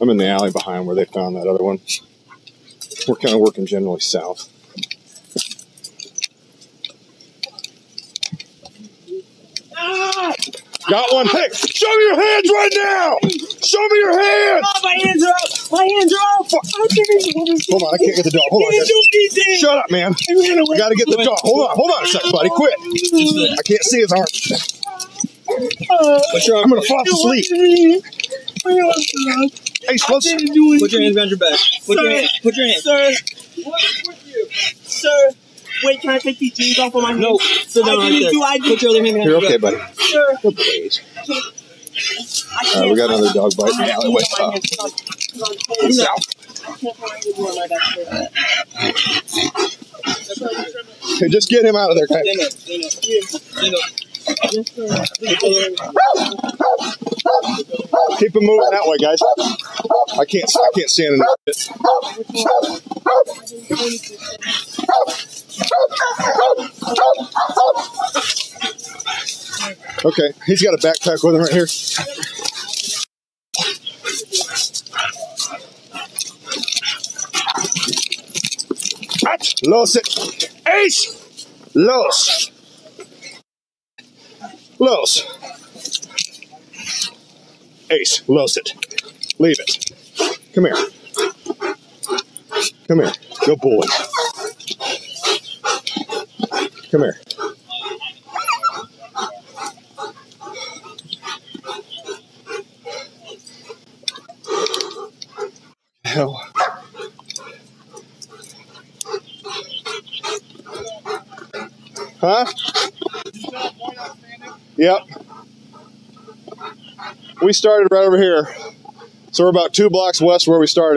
I'm in the alley behind where they found that other one. We're kind of working generally south. Got one. Hey, show me your hands right now. Show me your hands. Oh, my hands are up. My hands are up. Hold on, I can't get the dog. Hold on. Didn't do anything. Shut up, man. I ran away. We got to get the dog. Hold on, hold on a second, buddy. Quit. I can't see his arm. Uh, I'm gonna fall asleep. Hey, let's, Put your hands behind your back. Put your Sir. hands. Put your hands. Sir. What's with you? Sir. Wait, can I take these jeans off of my hands? No, sit down I right didn't there. do- I Put your other hand behind you're your okay, back. buddy. Sir. Good boys. I Uh, we got another dog bite in I the alleyway. can't feel my hands. I'm- I'm- South. I can't find anyone like that, sir. Hey, just get him out of there, guys. Keep him moving that way, guys. I can't. I can't stand enough. Okay, he's got a backpack with him right here. At Los it. Ace. Los. Los. Ace. Los it. Leave it. Come here. Come here. Good boy. Come here. Hell. Huh? Yep. We started right over here. So we're about two blocks west where we started.